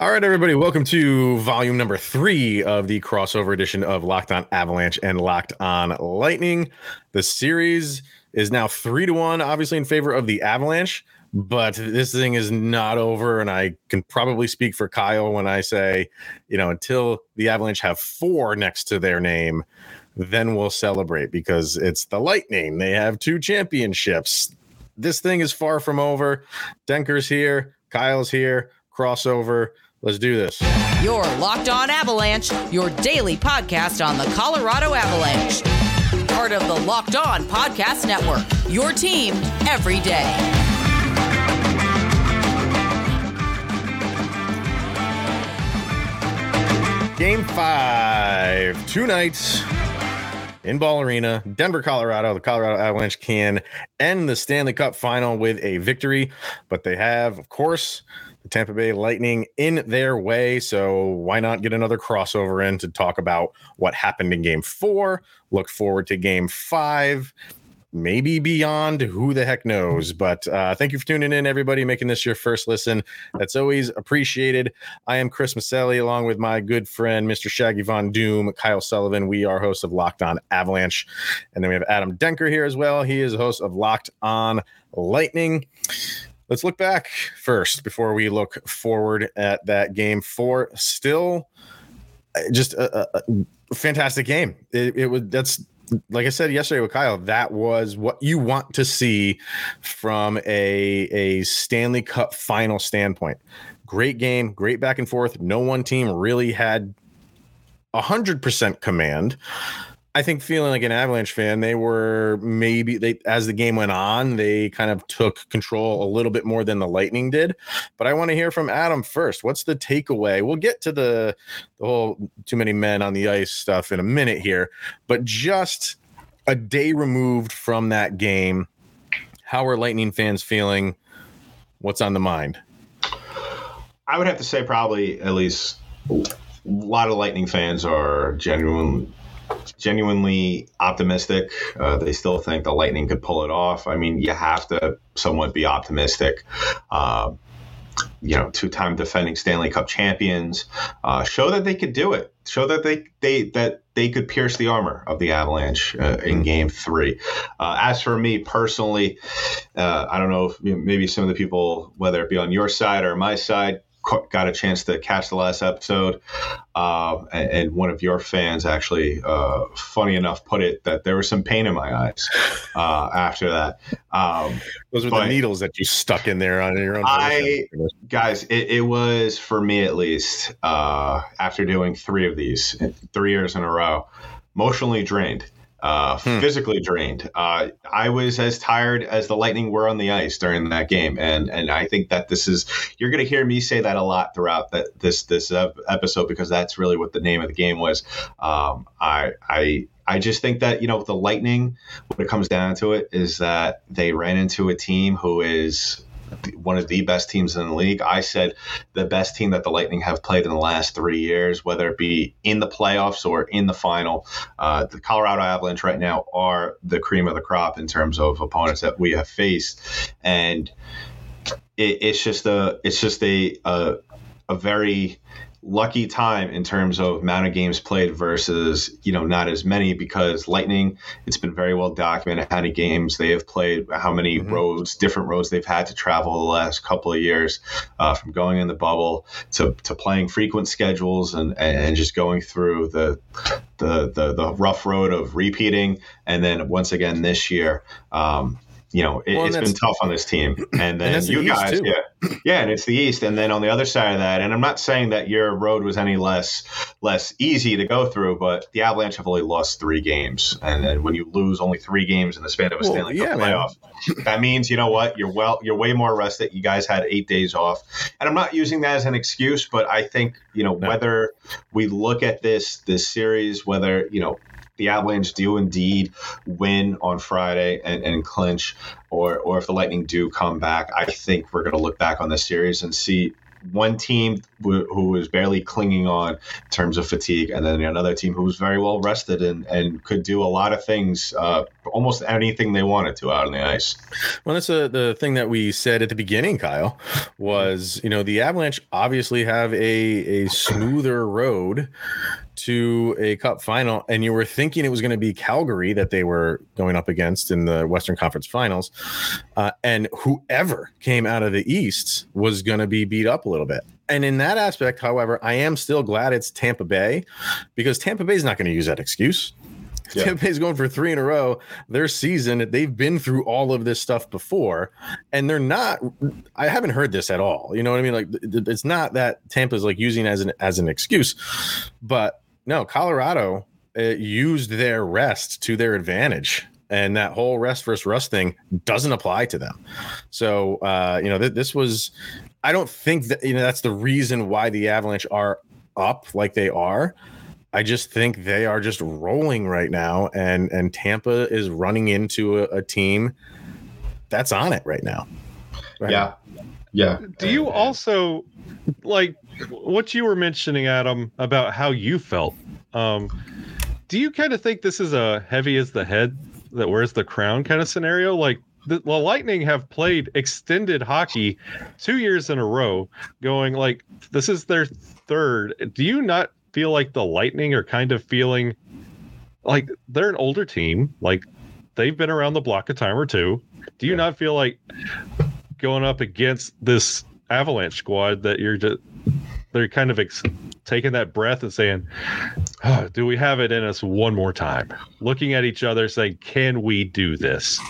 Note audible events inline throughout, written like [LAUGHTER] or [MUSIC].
All right, everybody, welcome to volume number three of the crossover edition of Locked On Avalanche and Locked On Lightning. The series is now three to one, obviously in favor of the Avalanche, but this thing is not over. And I can probably speak for Kyle when I say, you know, until the Avalanche have four next to their name, then we'll celebrate because it's the Lightning. They have two championships. This thing is far from over. Denker's here, Kyle's here, crossover. Let's do this. Your Locked On Avalanche, your daily podcast on the Colorado Avalanche. Part of the Locked On Podcast Network. Your team every day. Game five, two nights in Ball Arena, Denver, Colorado. The Colorado Avalanche can end the Stanley Cup final with a victory, but they have, of course, Tampa Bay Lightning in their way. So why not get another crossover in to talk about what happened in game four? Look forward to game five. Maybe beyond, who the heck knows? But uh, thank you for tuning in, everybody, making this your first listen. That's always appreciated. I am Chris Maselli, along with my good friend, Mr. Shaggy Von Doom, Kyle Sullivan. We are hosts of Locked On Avalanche. And then we have Adam Denker here as well. He is a host of Locked On Lightning let's look back first before we look forward at that game four. Still, uh, just a, a, fantastic game. It, it, was that's like I said yesterday with Kyle. That was what you want to see from a a Stanley Cup final standpoint. Great game, great back and forth. No one team really had hundred percent command. I think feeling like an Avalanche fan, they were maybe they as the game went on, they kind of took control a little bit more than the Lightning did. But I want to hear from Adam first. What's the takeaway? We'll get to the the whole too many men on the ice stuff in a minute here, but just a day removed from that game, how are Lightning fans feeling? What's on the mind? I would have to say probably at least a lot of Lightning fans are genuine genuinely optimistic. Uh, they still think the Lightning could pull it off. I mean, you have to somewhat be optimistic. Uh, you know, two-time defending Stanley Cup champions, uh, show that they could do it. Show that they they that they could pierce the armor of the Avalanche uh, in. Game Three. Uh, as for me personally, uh, I don't know if maybe some of the people, whether it be on your side or my side, got a chance to catch the last episode, uh, and, and, one of your fans actually, uh, funny enough, put it that there was some pain in my eyes uh, after that. Um, Those were the needles that you stuck in there on your own. I, guys, it, it, was for me at least uh, after doing three of these, three years in a row, emotionally drained uh, hmm. physically drained. Uh, I was as tired as the Lightning were on the ice during that game, and and I think that this is you're going to hear me say that a lot throughout that this this episode because that's really what the name of the game was. Um, I I. I just think that you know the Lightning, when it comes down to it, is that they ran into a team who is one of the best teams in the league. I said the best team that the Lightning have played in the last three years, whether it be in the playoffs or in the final. Uh, the Colorado Avalanche right now are the cream of the crop in terms of opponents that we have faced, and it, it's just a it's just a a, a very lucky time in terms of amount of games played versus you know not as many because lightning it's been very well documented how many games they have played how many mm-hmm. roads different roads they've had to travel the last couple of years uh, from going in the bubble to, to playing frequent schedules and, and just going through the, the the the rough road of repeating and then once again this year um, you know, it, has been tough on this team. [CLEARS THROAT] And then and you the guys, yeah, yeah, and it's the East. And then on the other side of that, and I'm not saying that your road was any less less easy to go through, but the Avalanche have only lost three games, and then when you lose only three games in the span of a well, Stanley Cup playoff, that means you know what you're well, you're way more rested. You guys had eight days off, and I'm not using that as an excuse, but I think you know no. whether we look at this this series, whether you know the Avalanche do indeed win on Friday and, and clinch, or or if the Lightning do come back, I think we're going to look back on this series and see one team w- who was barely clinging on in terms of fatigue, and then another team who was very well rested and, and could do a lot of things, uh, almost anything they wanted to out on the ice. Well, that's a, the thing that we said at the beginning, Kyle, was you know the Avalanche obviously have a a smoother road to a cup final and you were thinking it was going to be calgary that they were going up against in the western conference finals uh, and whoever came out of the east was going to be beat up a little bit and in that aspect however i am still glad it's tampa bay because tampa bay is not going to use that excuse yeah. Tampa Bay's going for three in a row. Their season, they've been through all of this stuff before, and they're not. I haven't heard this at all. You know what I mean? Like it's not that Tampa's like using as an as an excuse, but no, Colorado uh, used their rest to their advantage. And that whole rest versus rust thing doesn't apply to them. So, uh, you know, th- this was, I don't think that, you know, that's the reason why the Avalanche are up like they are. I just think they are just rolling right now, and and Tampa is running into a, a team that's on it right now. Right? Yeah, yeah. Do you also like what you were mentioning, Adam, about how you felt? Um, do you kind of think this is a heavy as the head that wears the crown kind of scenario? Like the, the Lightning have played extended hockey two years in a row, going like this is their third. Do you not feel like the Lightning are kind of feeling like they're an older team? Like they've been around the block a time or two. Do you not feel like going up against this Avalanche squad that you're just they're kind of ex- taking that breath and saying, oh, "Do we have it in us one more time?" Looking at each other, saying, "Can we do this?"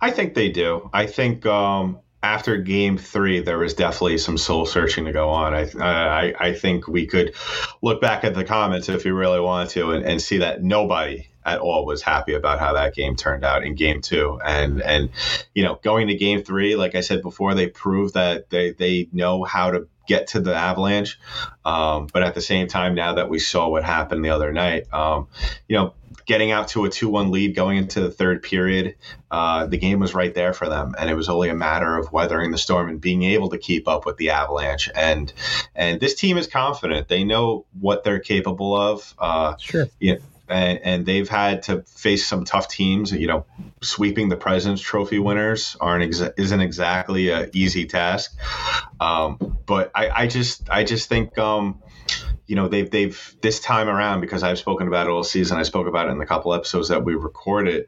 I think they do. I think um, after Game Three, there was definitely some soul searching to go on. I, I I think we could look back at the comments if you really wanted to and, and see that nobody at all was happy about how that game turned out in game two. And and you know, going to game three, like I said before, they proved that they they know how to get to the Avalanche. Um, but at the same time, now that we saw what happened the other night, um, you know, getting out to a 2-1 lead going into the third period uh, the game was right there for them. And it was only a matter of weathering the storm and being able to keep up with the avalanche. And and this team is confident. They know what they're capable of. Uh, sure. you know, and, and they've had to face some tough teams. You know, sweeping the President's Trophy winners aren't exa- isn't exactly an easy task. Um, but I, I just I just think um, you know they've they've this time around because I've spoken about it all season. I spoke about it in the couple episodes that we recorded.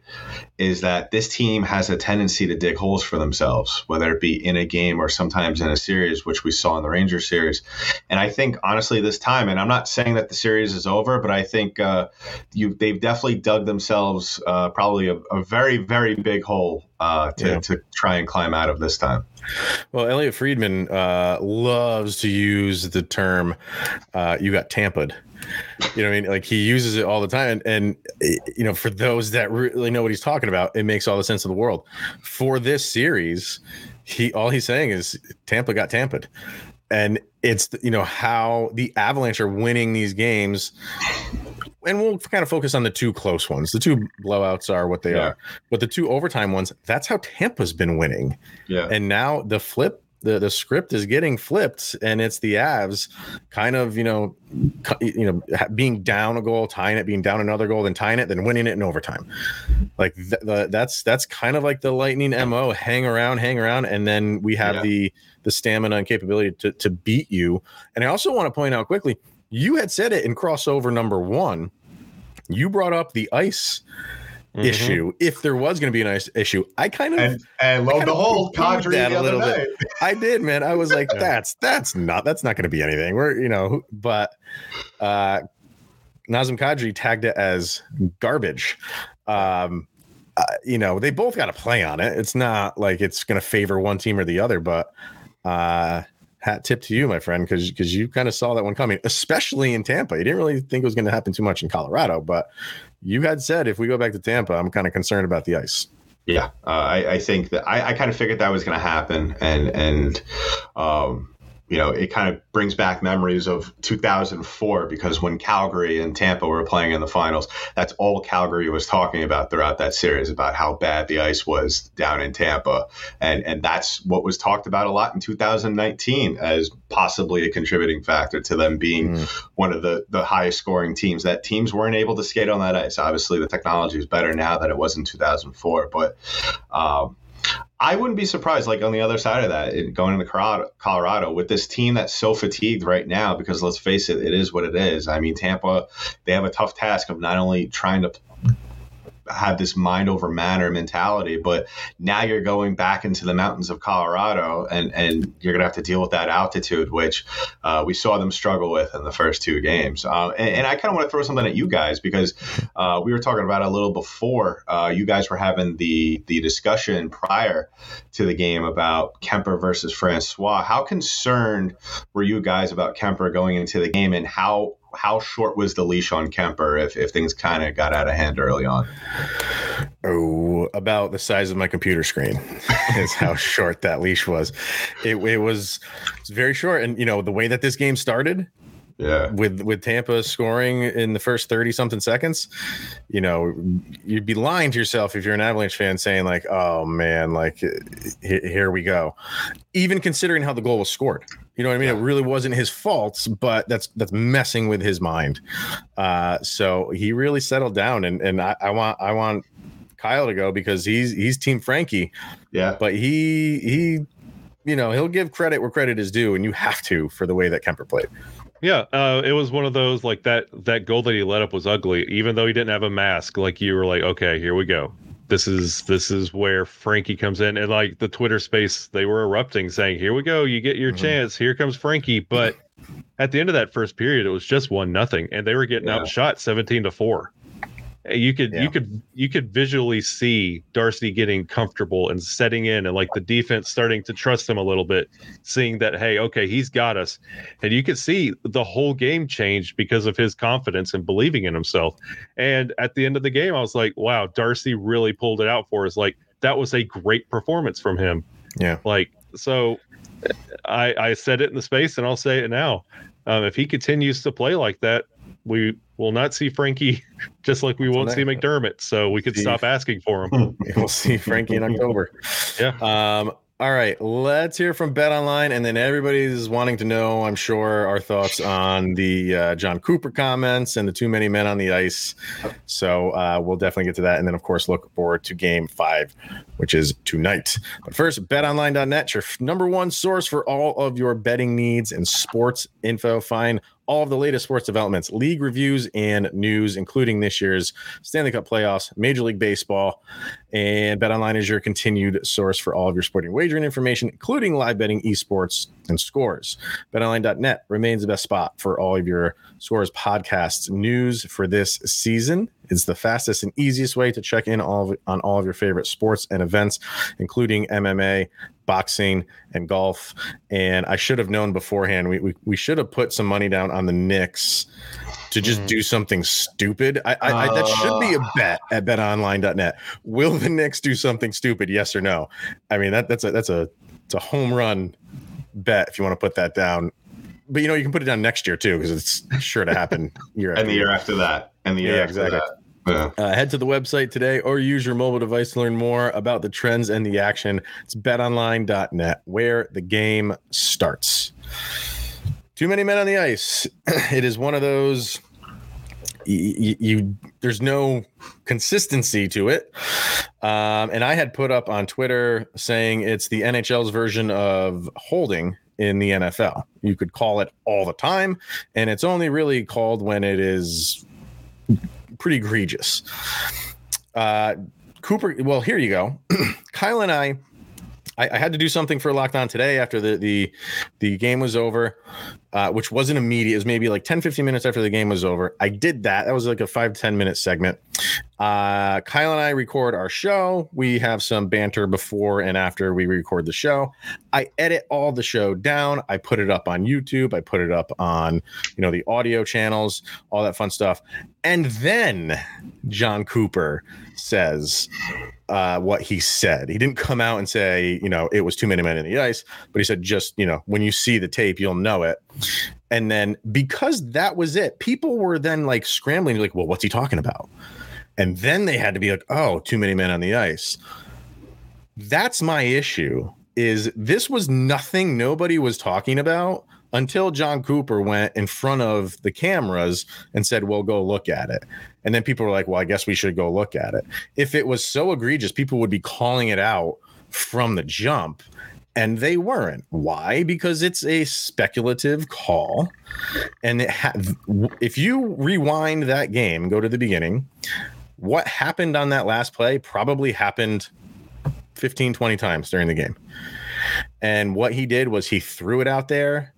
Is that this team has a tendency to dig holes for themselves, whether it be in a game or sometimes in a series, which we saw in the Rangers series. And I think honestly, this time, and I'm not saying that the series is over, but I think uh, you they've definitely dug themselves uh, probably a, a, very very big hole uh, to yeah. to try and climb out of this time. Well, Elliotte Friedman uh, loves to use the term uh, "you got tamped." You know, I mean, like he uses it all the time, and, and you know, for those that really know what he's talking about, it makes all the sense in the world. For this series, he all he's saying is Tampa got tamped, and it's you know how the Avalanche are winning these games and we'll kind of focus on the two close ones. The two blowouts are what they yeah. are, but the two overtime ones, that's how Tampa's been winning. Yeah. And now the flip, the, the script is getting flipped, and it's the Avs kind of, you know, you know, being down a goal, tying it, being down another goal, then tying it, then winning it in overtime. Like th- the, that's that's kind of like the Lightning mo. Hang around, hang around, and then we have yeah. the the stamina and capability to to beat you. And I also want to point out quickly you had said it in crossover number one. You brought up the ice mm-hmm. issue. If there was going to be an ice issue, I kind of and, and lo and behold, Kadri that a little bit. [LAUGHS] I did, man. I was like, that's that's not that's not going to be anything. We're you know, but uh, Nazem Kadri tagged it as garbage. Um, uh, you know, they both got to play on it. It's not like it's going to favor one team or the other, but uh, hat tip to you, my friend, because because you kind of saw that one coming, especially in Tampa. You didn't really think it was going to happen too much in Colorado, but you had said if we go back to Tampa, I'm kind of concerned about the ice. Yeah, uh, I, I, think that I, I, kind of figured that was going to happen, and and um, you know, it kind of brings back memories of 2004 because when Calgary and Tampa were playing in the finals, that's all Calgary was talking about throughout that series about how bad the ice was down in Tampa, and and that's what was talked about a lot in 2019 as possibly a contributing factor to them being mm. one of the the highest scoring teams. That teams weren't able to skate on that ice. Obviously, the technology is better now than it was in 2004, but. Um, I wouldn't be surprised, like on the other side of that, going into Colorado with this team that's so fatigued right now, because let's face it, it is what it is. I mean, Tampa, they have a tough task of not only trying to have this mind over matter mentality, but now you're going back into the mountains of Colorado and, and you're to have to deal with that altitude, which uh, we saw them struggle with in the first two games. Uh, and, and, I kind of want to throw something at you guys because uh, we were talking about a little before. Uh, you guys were having the, the discussion prior to the game about Kuemper versus Francouz. How concerned were you guys about Kuemper going into the game and how how short was the leash on Kuemper if, if things kind of got out of hand early on? Oh, about the size of my computer screen [LAUGHS] is how short that leash was. It, it was, it was very short. And, you know, the way that this game started, yeah. With with Tampa scoring in the first 30 something seconds, you know, you'd be lying to yourself if you're an Avalanche fan saying like, "Oh man, like here we go." Even considering how the goal was scored. You know what I mean? Yeah. It really wasn't his fault, but that's that's messing with his mind. Uh, so he really settled down, and and I, I want I want Kyle to go because he's he's Team Frankie. Yeah, but he he, you know, he'll give credit where credit is due, and you have to for the way that Kuemper played. Yeah, uh, it was one of those like that that goal that he let up was ugly, even though he didn't have a mask. Like you were like, okay, here we go this is this is where Frankie comes in and like the Twitter space they were erupting saying here we go you get your mm-hmm. chance here comes Frankie but at the end of that first period it was just one nothing and they were getting yeah. outshot 17 to 4 you could yeah. you could you could visually see Darcy getting comfortable and setting in and like the defense starting to trust him a little bit, seeing that hey, okay, he's got us. And you could see the whole game change because of his confidence and believing in himself. And at the end of the game, I was like, wow, Darcy really pulled it out for us. Like that was a great performance from him. Yeah. Like so I I said it in the space and I'll say it now. Um, if he continues to play like that, we will not see Frankie [LAUGHS] just like we won't see McDermott. So we could stop asking for him. [LAUGHS] we'll see Frankie in [LAUGHS] October. Yeah. Um, all right, let's hear from Bet Online, and then everybody's wanting to know, I'm sure, our thoughts on the uh, Jon Cooper comments and the too many men on the ice. So uh, we'll definitely get to that, and then of course look forward to Game Five, which is tonight. But first, BetOnline.net, your number one source for all of your betting needs and sports info. Find all of the latest sports developments, league reviews, and news, including this year's Stanley Cup playoffs, Major League Baseball. And BetOnline is your continued source for all of your sporting wagering information, including live betting, esports, and scores. BetOnline.net remains the best spot for all of your scores podcasts news for this season. It's the fastest and easiest way to check in all of, on all of your favorite sports and events, including MMA, boxing, and golf. And I should have known beforehand. We, we, we should have put some money down on the Knicks to just mm. do something stupid. I, I, I, that should be a uh. bet at betonline.net. Will the Knicks do something stupid? Yes or no? I mean that that's a that's a it's a home run bet if you want to put that down. But you know you can put it down next year too because it's sure to happen year [LAUGHS] and the year after that and the year yeah, after exactly. that. Yeah. Uh, head to the website today or use your mobile device to learn more about the trends and the action. It's betonline.net where the game starts. Too many men on the ice. [CLEARS THROAT] it is one of those you, you, there's no consistency to it. Um, and I had put up on Twitter saying it's the NHL's version of holding in the NFL. You could call it all the time, and it's only really called when it is pretty egregious. Uh, Cooper, well, here you go. [CLEARS THROAT] Kyle and I, I, I, had to do something for Locked On today after the the the game was over, uh, which wasn't immediate. It was maybe like 10, 15 minutes after the game was over. I did that. That was like a five, 10 minute segment. Uh, Kyle and I record our show. We have some banter before and after we record the show. I edit all the show down. I put it up on YouTube. I put it up on, you know, the audio channels, all that fun stuff. And then Jon Cooper says uh, what he said. He didn't come out and say, you know, it was too many men in the ice, but he said, just, you know, when you see the tape, you'll know it. And then because that was it, people were then like scrambling, like, well, what's he talking about? And then they had to be like, oh, too many men on the ice. That's my issue. Is this was nothing nobody was talking about until Jon Cooper went in front of the cameras and said, Well, go look at it. And then people were like, Well, I guess we should go look at it. If it was so egregious, people would be calling it out from the jump. And they weren't. Why? Because it's a speculative call. And it ha- if you rewind that game, go to the beginning, what happened on that last play probably happened 15, 20 times during the game. And what he did was he threw it out there.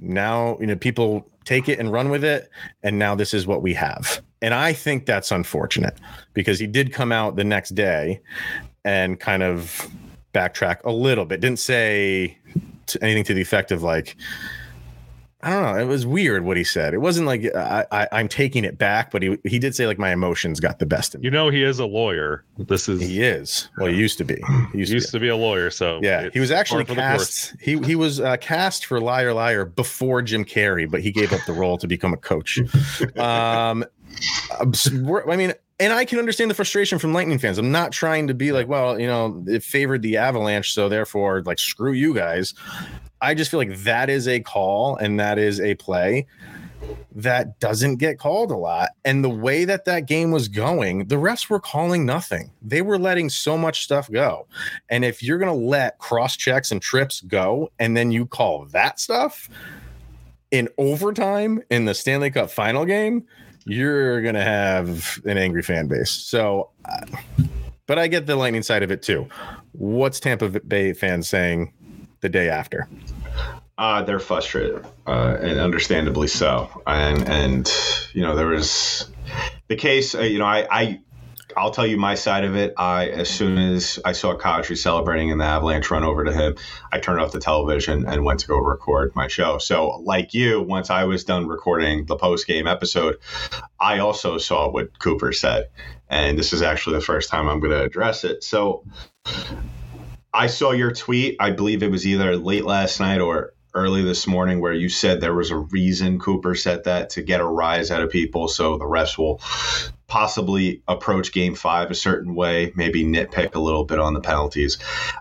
Now, you know, people take it and run with it. And now this is what we have. And I think that's unfortunate because he did come out the next day and kind of backtrack a little bit. Didn't say anything to the effect of like, I don't know. It was weird what he said. It wasn't like I, I, am taking it back, but he he did say like my emotions got the best of me. You know, he is a lawyer. This is he is. Well, he used to be. He used, used to, be. to, be. a lawyer. So yeah, he was actually cast. He he was uh, cast for Liar Liar before Jim Carrey, but he gave up the role to become a coach. [LAUGHS] um, I mean, and I can understand the frustration from Lightning fans. I'm not trying to be like, well, you know, it favored the Avalanche, so therefore, like, screw you guys. I just feel like that is a call and that is a play that doesn't get called a lot. And the way that that game was going, the refs were calling nothing. They were letting so much stuff go. And if you're going to let cross checks and trips go and then you call that stuff in overtime in the Stanley Cup final game, you're going to have an angry fan base. So, uh, but I get the lightning side of it too. What's Tampa Bay fans saying the day after? Uh, they're frustrated, uh, and understandably so. And and you know there was the case. Uh, you know, I, I I'll tell you my side of it. I as soon as I saw Kadri celebrating in the Avalanche run over to him, I turned off the television and went to go record my show. So, like you, once I was done recording the post game episode, I also saw what Cooper said, and this is actually the first time I'm going to address it. So. I saw your tweet. I believe it was either late last night or early this morning where you said there was a reason Cooper said that to get a rise out of people so the refs will possibly approach game five a certain way, maybe nitpick a little bit on the penalties.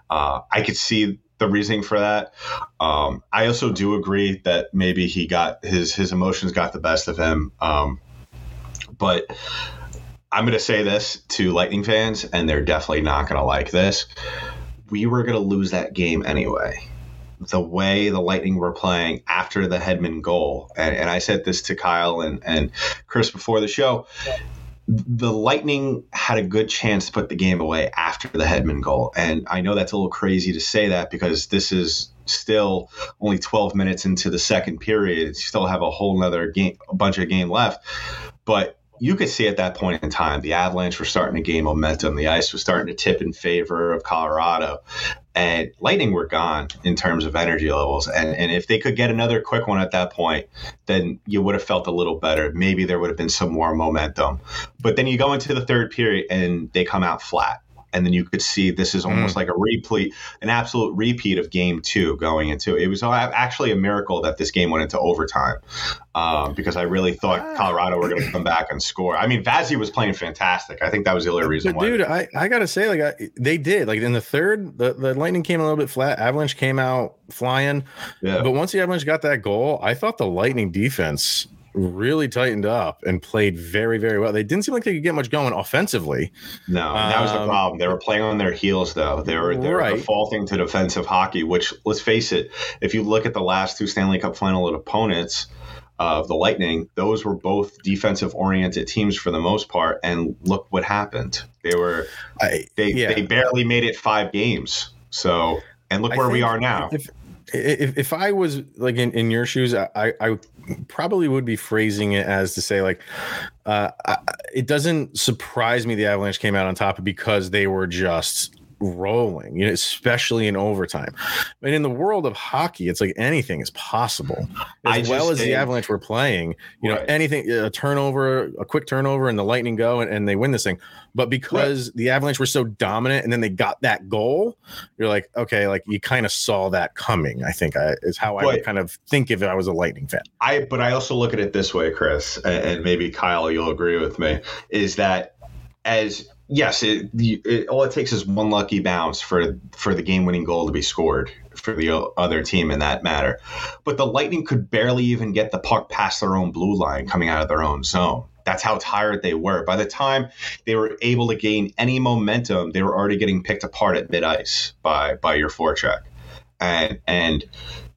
Uh, I could see the reasoning for that. Um, I also do agree that maybe he got his his emotions got the best of him. Um, but I'm going to say this to Lightning fans, and they're definitely not going to like this we were going to lose that game anyway. The way the Lightning were playing after the Hedman goal, and, and I said this to Kyle and, and Chris before the show, the Lightning had a good chance to put the game away after the Hedman goal. And I know that's a little crazy to say that because this is still only 12 minutes into the second period. You still have a whole nother game, a bunch of game left. But you could see at that point in time the Avalanche were starting to gain momentum. The ice was starting to tip in favor of Colorado, and Lightning were gone in terms of energy levels. And and if they could get another quick one at that point, then you would have felt a little better. Maybe there would have been some more momentum. But then you go into the third period and they come out flat and then you could see this is almost mm. like a repeat, an absolute repeat of game two going into it. was actually a miracle that this game went into overtime um, because I really thought. Colorado were going to come back and score. I mean, Vazzy was playing fantastic. I think that was the only reason but why. Dude, I, I got to say, like, I, they did. Like, in the third, the, the Lightning came a little bit flat. Avalanche came out flying. Yeah. But once the Avalanche got that goal, I thought the Lightning defense really tightened up and played very, very well. They didn't seem like they could get much going offensively. No, that was the um, problem. They were playing on their heels, though. They were they were right. defaulting to defensive hockey. Which, let's face it, if you look at the last two Stanley Cup final opponents of the Lightning, those were both defensive oriented teams for the most part. And look what happened. They were I, they yeah. they barely made it five games. So and look where we are now. If, if I was like in, in your shoes, I, I probably would be phrasing it as to say like, uh, I, it doesn't surprise me the Avalanche came out on top because they were just rolling, you know, especially in overtime. But in the world of hockey, it's like anything is possible. As well as the Avalanche were playing, you right. know, anything, uh, a turnover, a quick turnover, and the Lightning go and, and they win this thing. But because right. the Avalanche were so dominant and then they got that goal, you're like, okay, like you kind of saw that coming. I think I, is how I would kind of think if I was a Lightning fan. I, but I also look at it this way, Chris, and, and maybe Kyle, you'll agree with me, is that as yes, it, it, all it takes is one lucky bounce for for the game winning goal to be scored for the other team in that matter. But the Lightning could barely even get the puck past their own blue line coming out of their own zone. That's how tired they were. By the time they were able to gain any momentum, they were already getting picked apart at mid ice by by your forecheck. And and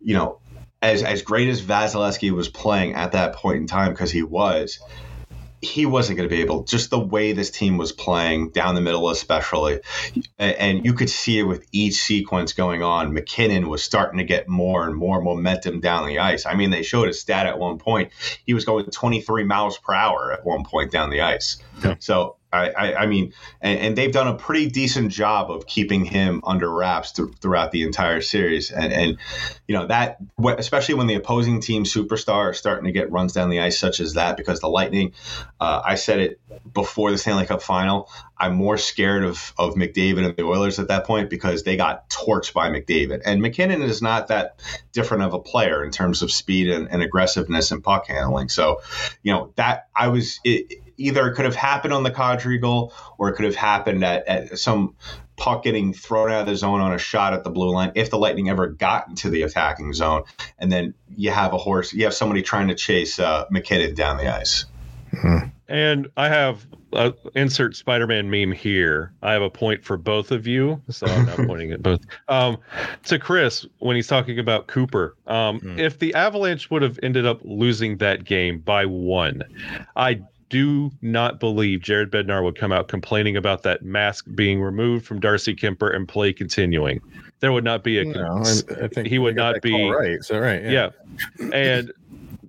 you know, as as great as Vasilevskiy was playing at that point in time, because he was, he wasn't going to be able just the way this team was playing down the middle especially and you could see it with each sequence going on MacKinnon was starting to get more and more momentum down the ice i mean they showed a stat at one point he was going 23 miles per hour at one point down the ice yeah. so I, I, I, mean, and, and, they've done a pretty decent job of keeping him under wraps th- throughout the entire series. And, and, you know, that, especially when the opposing team superstar is starting to get runs down the ice, such as that, because the Lightning, uh, I said it before the Stanley Cup final, I'm more scared of, of McDavid and the Oilers at that point because they got torched by McDavid. And MacKinnon is not that different of a player in terms of speed and, and aggressiveness and puck handling. So, you know, that I was, it, either it could have happened on the Kadri goal or it could have happened at, at some puck getting thrown out of the zone on a shot at the blue line if the Lightning ever got into the attacking zone. And then you have a horse, you have somebody trying to chase uh, MacKinnon down the ice. Mm-hmm. And I have uh, insert Spider-Man meme here. I have a point for both of you, so I'm not [LAUGHS] pointing at both. Um, to Chris when he's talking about Cooper, um, mm. if the Avalanche would have ended up losing that game by one, I do not believe Jared Bednar would come out complaining about that mask being removed from Darcy Kuemper and play continuing. There would not be a. No, I, I think he would not be right. So right, yeah. yeah. and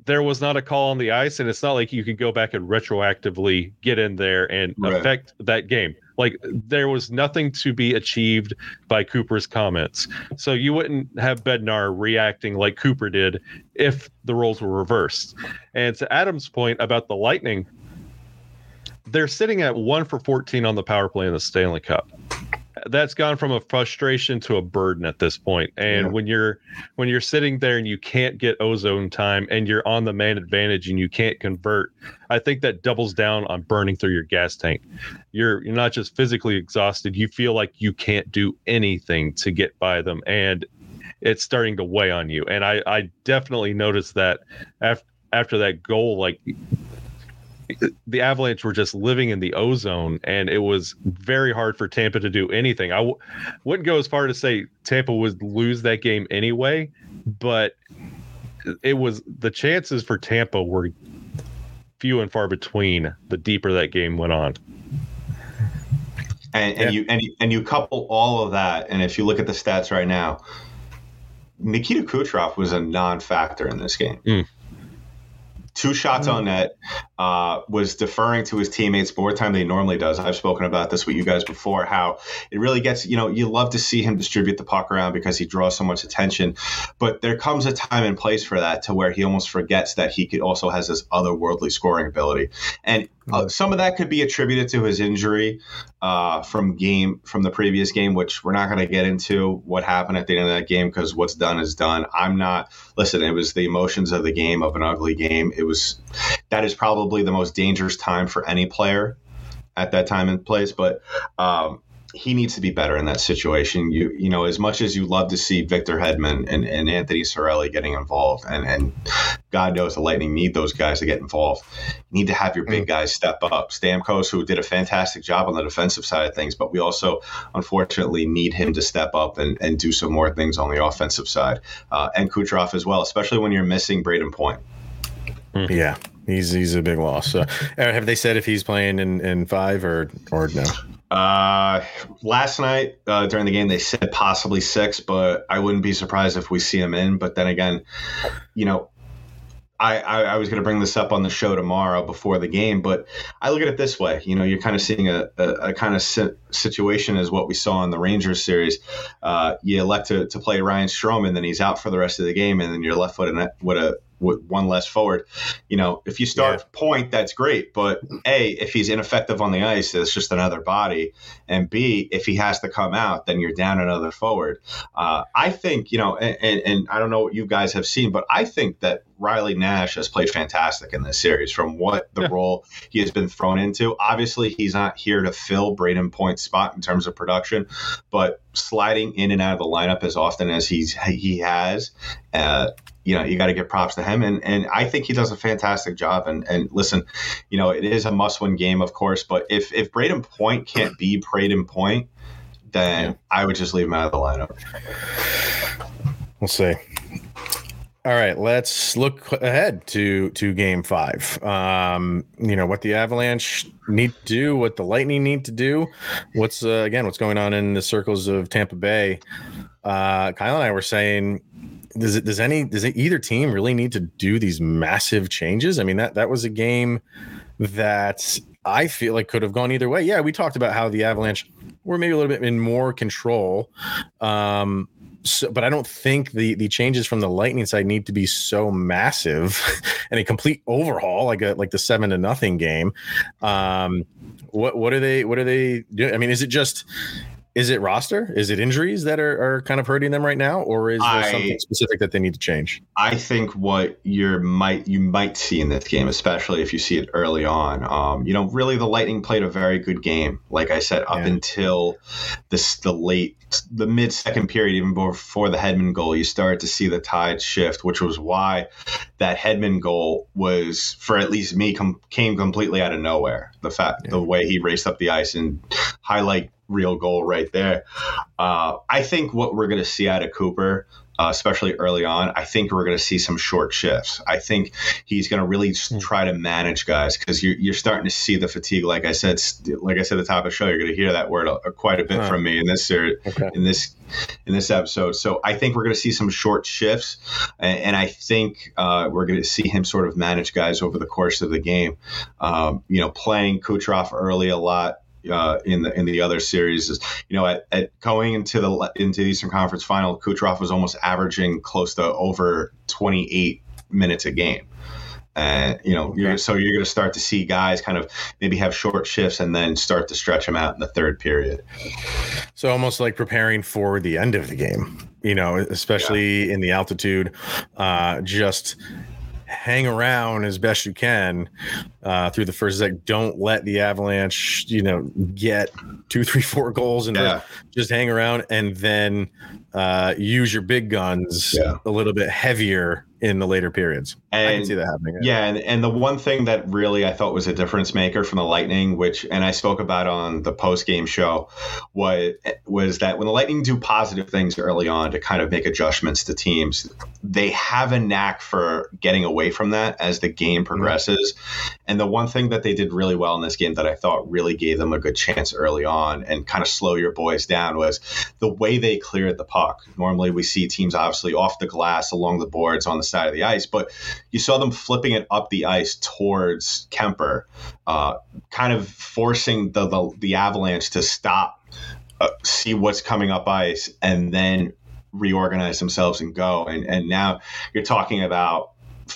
there was not a call on the ice, and it's not like you could go back and retroactively get in there and right. affect that game. Like there was nothing to be achieved by Cooper's comments. So you wouldn't have Bednar reacting like Cooper did if the roles were reversed. And to Adam's point about the Lightning, they're sitting at one for 14 on the power play in the Stanley Cup. That's gone from a frustration to a burden at this point. And yeah. when you're when you're sitting there and you can't get ozone time and you're on the man advantage and you can't convert, I think that doubles down on burning through your gas tank. You're you're not just physically exhausted, you feel like you can't do anything to get by them and it's starting to weigh on you. And I I definitely noticed that after after that goal like the Avalanche were just living in the ozone, and it was very hard for Tampa to do anything. I w- wouldn't go as far to say Tampa would lose that game anyway, but it was the chances for Tampa were few and far between the deeper that game went on. And, and yeah. you and you, and you couple all of that, and if you look at the stats right now, Nikita Kucherov was a non-factor in this game. Mm two shots on net, uh, was deferring to his teammates more time than he normally does. I've spoken about this with you guys before, how it really gets, you know, you love to see him distribute the puck around because he draws so much attention. But there comes a time and place for that to where he almost forgets that he could also has this otherworldly scoring ability. And uh, some of that could be attributed to his injury uh, from game from the previous game, which we're not going to get into what happened at the end of that game because what's done is done. I'm not listen. It was the emotions of the game of an ugly game. It was that is probably the most dangerous time for any player at that time and place. But um, he needs to be better in that situation. You you know, as much as you love to see Victor Hedman and, and Anthony Cirelli getting involved, and, and God knows the Lightning need those guys to get involved. You need to have your big mm. guys step up. Stamkos, who did a fantastic job on the defensive side of things, but we also unfortunately need him to step up and, and do some more things on the offensive side. Uh, and Kucherov as well, especially when you're missing Brayden Point. Mm. Yeah, he's he's a big loss. Uh, have they said if he's playing in, in five or or no? Uh, last night uh, during the game, they said possibly six, but I wouldn't be surprised if we see him in. But then again, you know, I, I, I was going to bring this up on the show tomorrow before the game, but I look at it this way. You know, you're kind of seeing a, a, a kind of si- situation as what we saw in the Rangers series. Uh, you elect to, to play Ryan Strome, then he's out for the rest of the game, and then you're left with a, with a with one less forward. You know, if you start yeah. point, that's great. But A, if he's ineffective on the ice, it's just another body. And B, if he has to come out, then you're down another forward. Uh, I think, you know, and, and, and I don't know what you guys have seen, but I think that Riley Nash has played fantastic in this series from what the yeah. role he has been thrown into. Obviously, he's not here to fill Brayden Point's spot in terms of production, but sliding in and out of the lineup as often as he's he has, uh, you know, you got to give props to him. And and I think he does a fantastic job. And and listen, you know, it is a must win game, of course. But if if Brayden Point can't be Brayden Point, then yeah. I would just leave him out of the lineup. We'll see. All right, let's look ahead to to Game Five. Um, you know what the Avalanche need to do, what the Lightning need to do. What's uh, again what's going on in the circles of Tampa Bay? Uh, Kyle and I were saying does it does any does it, either team really need to do these massive changes? I mean that that was a game that I feel like could have gone either way. Yeah, we talked about how the Avalanche were maybe a little bit in more control. Um, so, but I don't think the the changes from the Lightning side need to be so massive [LAUGHS] and a complete overhaul like a like the seven to nothing game. Um, what what are they what are they doing? I mean, is it just is it roster? Is it injuries that are, are kind of hurting them right now, or is there I, something specific that they need to change? I think what you might you might see in this game, especially if you see it early on, um, you know, really the Lightning played a very good game. Like I said, up yeah. until this the late the mid second period, even before the Hedman goal, you started to see the tide shift, which was why that Hedman goal was, for at least me, com- came completely out of nowhere. The fact, yeah. the way he raced up the ice and highlight real goal right there. Uh, I think what we're going to see out of Cooper, uh, especially early on, I think we're going to see some short shifts. I think he's going to really hmm. try to manage guys because you're, you're starting to see the fatigue. Like I said, like I said at the top of the show, you're going to hear that word a, a, quite a bit from me in this series, okay. in this in this episode. So I think we're going to see some short shifts, and, and I think uh, we're going to see him sort of manage guys over the course of the game. Um, you know, playing Kucherov early a lot uh, in the in the other series is you know at, at, going into the into the Eastern Conference Final, Kucherov was almost averaging close to over 28 minutes a game. And you know, you're, so you're going to start to see guys kind of maybe have short shifts and then start to stretch them out in the third period. So almost like preparing for the end of the game, you know, especially yeah. in the altitude, uh, just hang around as best you can uh, through the first set. Don't let the Avalanche, you know, get two, three, four goals and yeah. just hang around and then uh, use your big guns yeah. a little bit heavier in the later periods. And, I can see that happening. Yeah, and, and the one thing that really I thought was a difference maker from the Lightning, which and I spoke about on the post game show, was was that when the Lightning do positive things early on to kind of make adjustments to teams, they have a knack for getting away from that as the game progresses. Mm-hmm. And the one thing that they did really well in this game that I thought really gave them a good chance early on and kind of slow your boys down was the way they cleared the puck. Normally we see teams obviously off the glass along the boards on the side of the ice, but you saw them flipping it up the ice towards Kuemper, uh, kind of forcing the, the, the Avalanche to stop, uh, see what's coming up ice, and then reorganize themselves and go. And and now you're talking about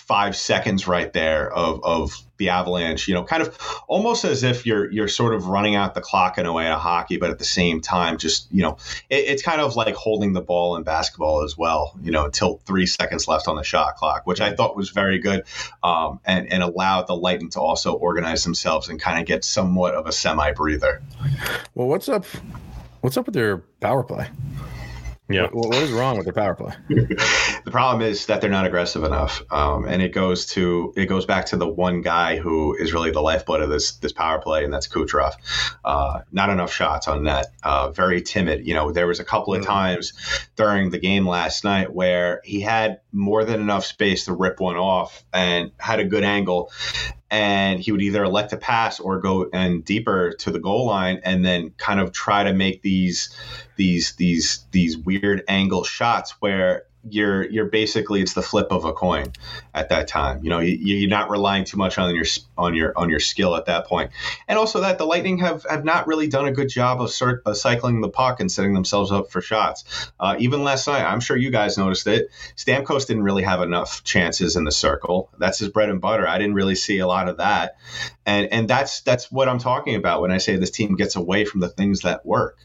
five seconds right there of, of the avalanche you know kind of almost as if you're you're sort of running out the clock in a way of hockey but at the same time just you know it, it's kind of like holding the ball in basketball as well you know until three seconds left on the shot clock which i thought was very good um, and, and allowed the lightning to also organize themselves and kind of get somewhat of a semi breather well what's up what's up with their power play yeah. What, what is wrong with their power play? [LAUGHS] the problem is that they're not aggressive enough, um, and it goes to it goes back to the one guy who is really the lifeblood of this this power play, and that's Kucherov. Uh, not enough shots on net. Uh, very timid. You know, there was a couple of mm-hmm. times during the game last night where he had more than enough space to rip one off and had a good angle, and he would either elect to pass or go and deeper to the goal line and then kind of try to make these these these these weird angle shots where you're you're basically it's the flip of a coin at that time. You know, you, you're not relying too much on your on your on your skill at that point, and also that the Lightning have have not really done a good job of, cir- of cycling the puck and setting themselves up for shots. Uh, even last night, I'm sure you guys noticed it. Stamkos didn't really have enough chances in the circle. That's his bread and butter. I didn't really see a lot of that, and and that's that's what I'm talking about when I say this team gets away from the things that work.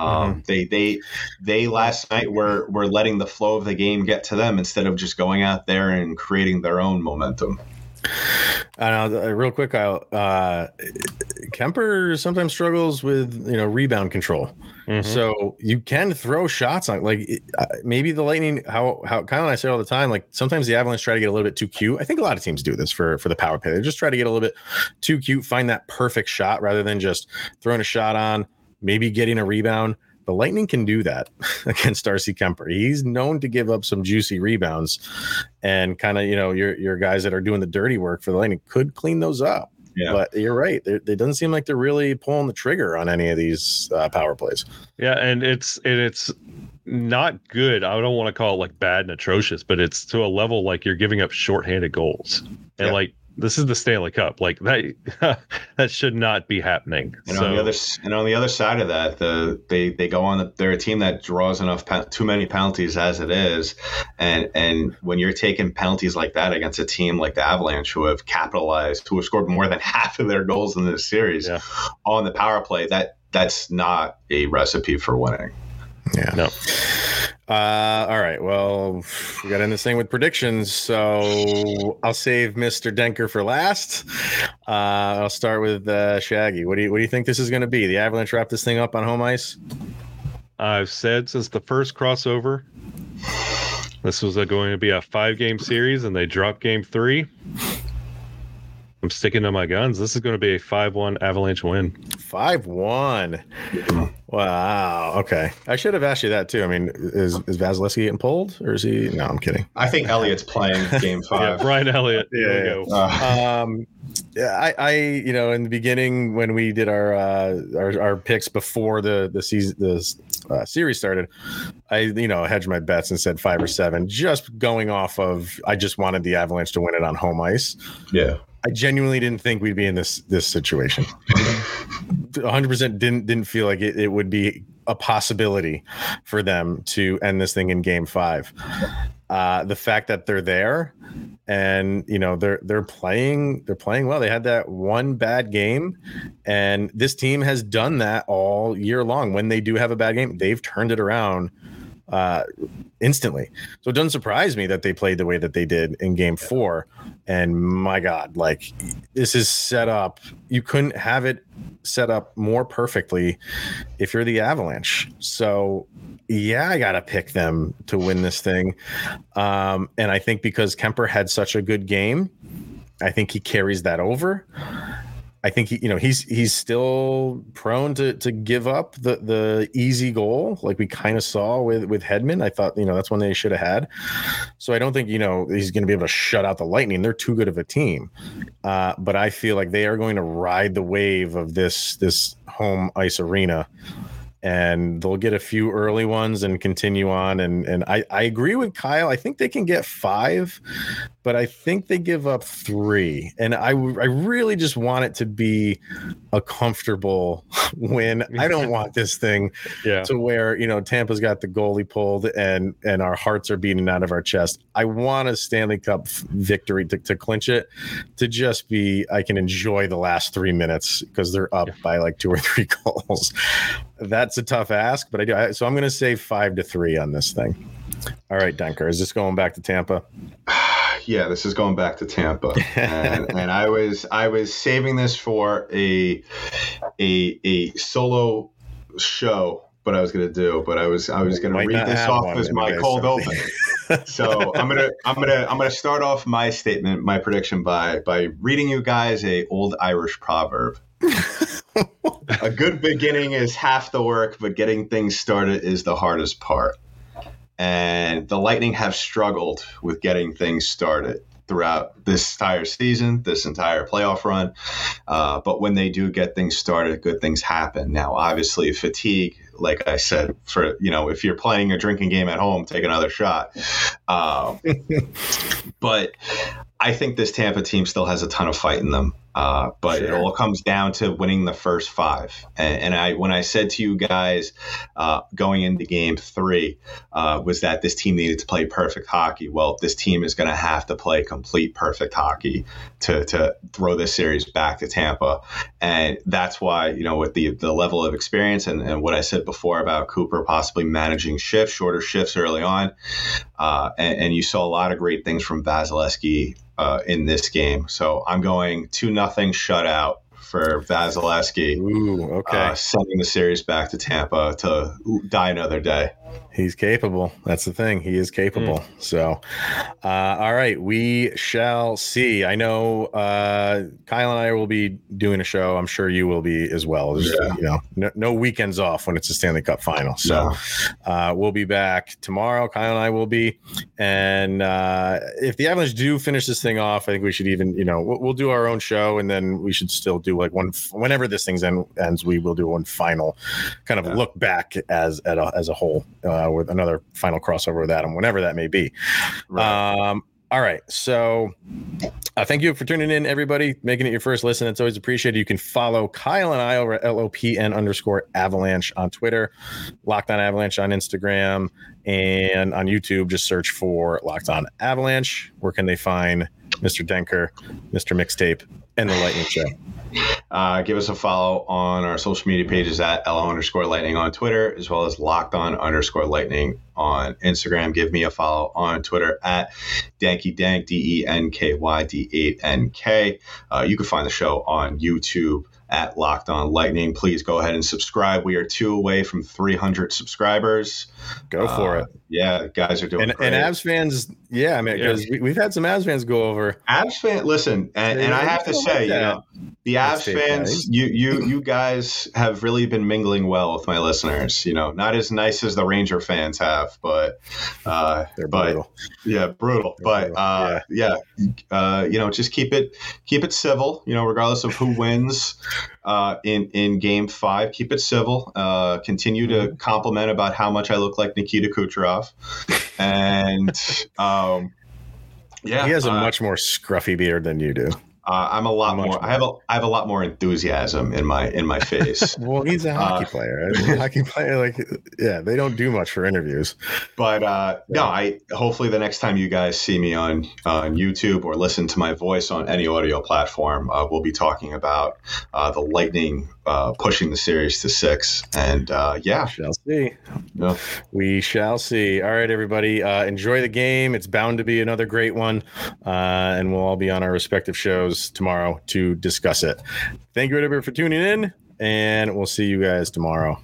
Um, mm-hmm. They they they last night were were letting the flow of the game get to them instead of just going out there and creating their own momentum. And uh, real quick, I'll, uh, Kuemper sometimes struggles with you know rebound control. Mm-hmm. So you can throw shots on like uh, maybe the Lightning. How how Kyle and I say all the time. Like sometimes the Avalanche try to get a little bit too cute. I think a lot of teams do this for for the power play. They just try to get a little bit too cute, find that perfect shot rather than just throwing a shot on maybe getting a rebound. The Lightning can do that [LAUGHS] against Darcy Kuemper. He's known to give up some juicy rebounds, and kind of you know your your guys that are doing the dirty work for the Lightning could clean those up. Yeah. But you're right. It doesn't seem like they're really pulling the trigger on any of these uh, power plays. Yeah, and it's and it's not good. I don't want to call it like bad and atrocious, but it's to a level like you're giving up shorthanded goals. And yeah. like this is the Stanley Cup. Like that, [LAUGHS] that should not be happening. And so, on the other and on the other side of that, the they they go on. The, they're a team that draws enough too many penalties as it is, and and when you're taking penalties like that against a team like the Avalanche, who have capitalized, who have scored more than [LAUGHS] half of their goals in this series yeah. on the power play, that that's not a recipe for winning. Yeah. No. Uh, all right. Well, we got in this thing with predictions, so I'll save Mr. Denker for last. Uh, I'll start with uh, Shaggy. What do you What do you think this is going to be? The Avalanche wrap this thing up on home ice? I've said since the first crossover, this was a, going to be a five game series, and they dropped game three. I'm sticking to my guns. This is going to be a 5 1 Avalanche win. 5 1. Wow. Okay. I should have asked you that too. I mean, is, is Vasilevskiy getting pulled or is he? No, I'm kidding. I think Elliott's playing game five. [LAUGHS] yeah, Brian Elliott. Yeah. Uh, um, yeah, I, I, you know, in the beginning when we did our uh, our, our picks before the the season the uh, series started, I you know hedged my bets and said five or seven, just going off of I just wanted the Avalanche to win it on home ice. Yeah, I genuinely didn't think we'd be in this this situation. 100% didn't didn't feel like it, it would be a possibility for them to end this thing in game 5. Uh, the fact that they're there and you know they're they're playing they're playing well. They had that one bad game and this team has done that all year long. When they do have a bad game, they've turned it around uh, instantly. So it doesn't surprise me that they played the way that they did in game four. And my God, like this is set up. You couldn't have it set up more perfectly if you're the Avalanche. So yeah, I got to pick them to win this thing. Um, and I think because Kuemper had such a good game, I think he carries that over. I think he, you know, he's he's still prone to to give up the the easy goal, like we kind of saw with with Hedman. I thought, you know, that's one they should have had. So I don't think you know he's going to be able to shut out the Lightning. They're too good of a team. Uh, but I feel like they are going to ride the wave of this this home ice arena and they'll get a few early ones and continue on. And and I, I agree with Kyle. I think they can get five, but I think they give up three. And I I really just want it to be a comfortable [LAUGHS] win. I don't [LAUGHS] want this thing yeah. to where you know Tampa's got the goalie pulled and and our hearts are beating out of our chest. I want a Stanley Cup victory to, to clinch it, to just be I can enjoy the last three minutes because they're up yeah. by like two or three [LAUGHS] goals that's a tough ask, but I do. I, so I'm going to say five to three on this thing. All right, Dunker, is this going back to Tampa? [SIGHS] [SIGHS] yeah, this is going back to Tampa, and, [LAUGHS] and, I was I was saving this for a a a solo show, but I was going to do, but I was I was going to read this off as my cold open. so I'm gonna I'm gonna I'm gonna start off my statement, my prediction by by reading you guys a old Irish proverb [LAUGHS] a good beginning is half the work, but getting things started is the hardest part. And the Lightning have struggled with getting things started throughout this entire season, this entire playoff run. Uh, but when they do get things started, good things happen. Now, obviously, fatigue like I said, for you know, if you're playing a drinking game at home, take another shot. Um, [LAUGHS] but I think this Tampa team still has a ton of fight in them. Uh, but sure. it all comes down to winning the first five. And, and I, when I said to you guys uh, going into Game Three, uh, was that this team needed to play perfect hockey. Well, this team is going to have to play complete perfect hockey to to throw this series back to Tampa, and that's why you know with the the level of experience and, and what I said before about Cooper possibly managing shifts, shorter shifts early on, uh, and, and you saw a lot of great things from Vasilevskiy uh, in this game. So I'm going two nothing shutout for Vasilevskiy. Ooh, okay. Uh, sending the series back to Tampa to die another day. He's capable. That's the thing. He is capable. Mm. So, uh, all right, we shall see. I know uh, Kyle and I will be doing a show. I'm sure you will be as well. There's, yeah. You know, no, no, weekends off when it's a Stanley Cup final. So, uh, we'll be back tomorrow. Kyle and I will be. And uh, if the Avalanche do finish this thing off, I think we should even, you know, we'll, we'll do our own show, and then we should still do like one whenever this thing ends. We will do one final kind of yeah. look back as a, as a whole uh, with another final crossover with Adam, whenever that may be. Right. Um, all right. So uh, thank you for tuning in, everybody, making it your first listen. It's always appreciated. You can follow Kyle and I over at LOPN underscore avalanche on Twitter, Locked on Avalanche on Instagram, and on YouTube. Just search for Locked on Avalanche. Where can they find Mr. Denker, Mr. Mixtape, and the Lightning Show? Uh, give us a follow on our social media pages at LO underscore lightning on Twitter, as well as locked on underscore lightning on Instagram. Give me a follow on Twitter at Danky Dank, D E N K Y D 8 N K. Uh, you can find the show on YouTube at Locked On Lightning. Please go ahead and subscribe. We are two away from 300 subscribers. Go for uh, it. Yeah, guys are doing and, great. and Avs fans. Yeah, I mean, because yeah. we, have had some Avs fans go over. Avs fan, listen, and, and I have to say, like you know, the Avs fans, you you you guys have really been mingling well with my listeners. You know, not as nice as the Ranger fans have, but uh, they're but, brutal. Yeah, brutal. They're but brutal. Uh, yeah, yeah uh, you know, just keep it keep it civil. You know, regardless of who [LAUGHS] wins uh, in in Game Five. Keep it civil. Uh, continue to mm-hmm. compliment about how much I look like Nikita Kucherov, and [LAUGHS] um, yeah, he has a uh, much more scruffy beard than you do. Uh, I'm a lot more, more. I have a I have a lot more enthusiasm in my in my face. [LAUGHS] well, he's a hockey uh, player. A [LAUGHS] hockey player, like yeah, they don't do much for interviews. But uh, yeah. no, I hopefully the next time you guys see me on on YouTube or listen to my voice on any audio platform, uh, we'll be talking about uh, the Lightning uh, pushing the series to six. And uh, yeah, we shall see. Yeah. We shall see. All right, everybody, uh, enjoy the game. It's bound to be another great one, uh, and we'll all be on our respective shows tomorrow to discuss it. Thank you, everybody, for tuning in, and we'll see you guys tomorrow.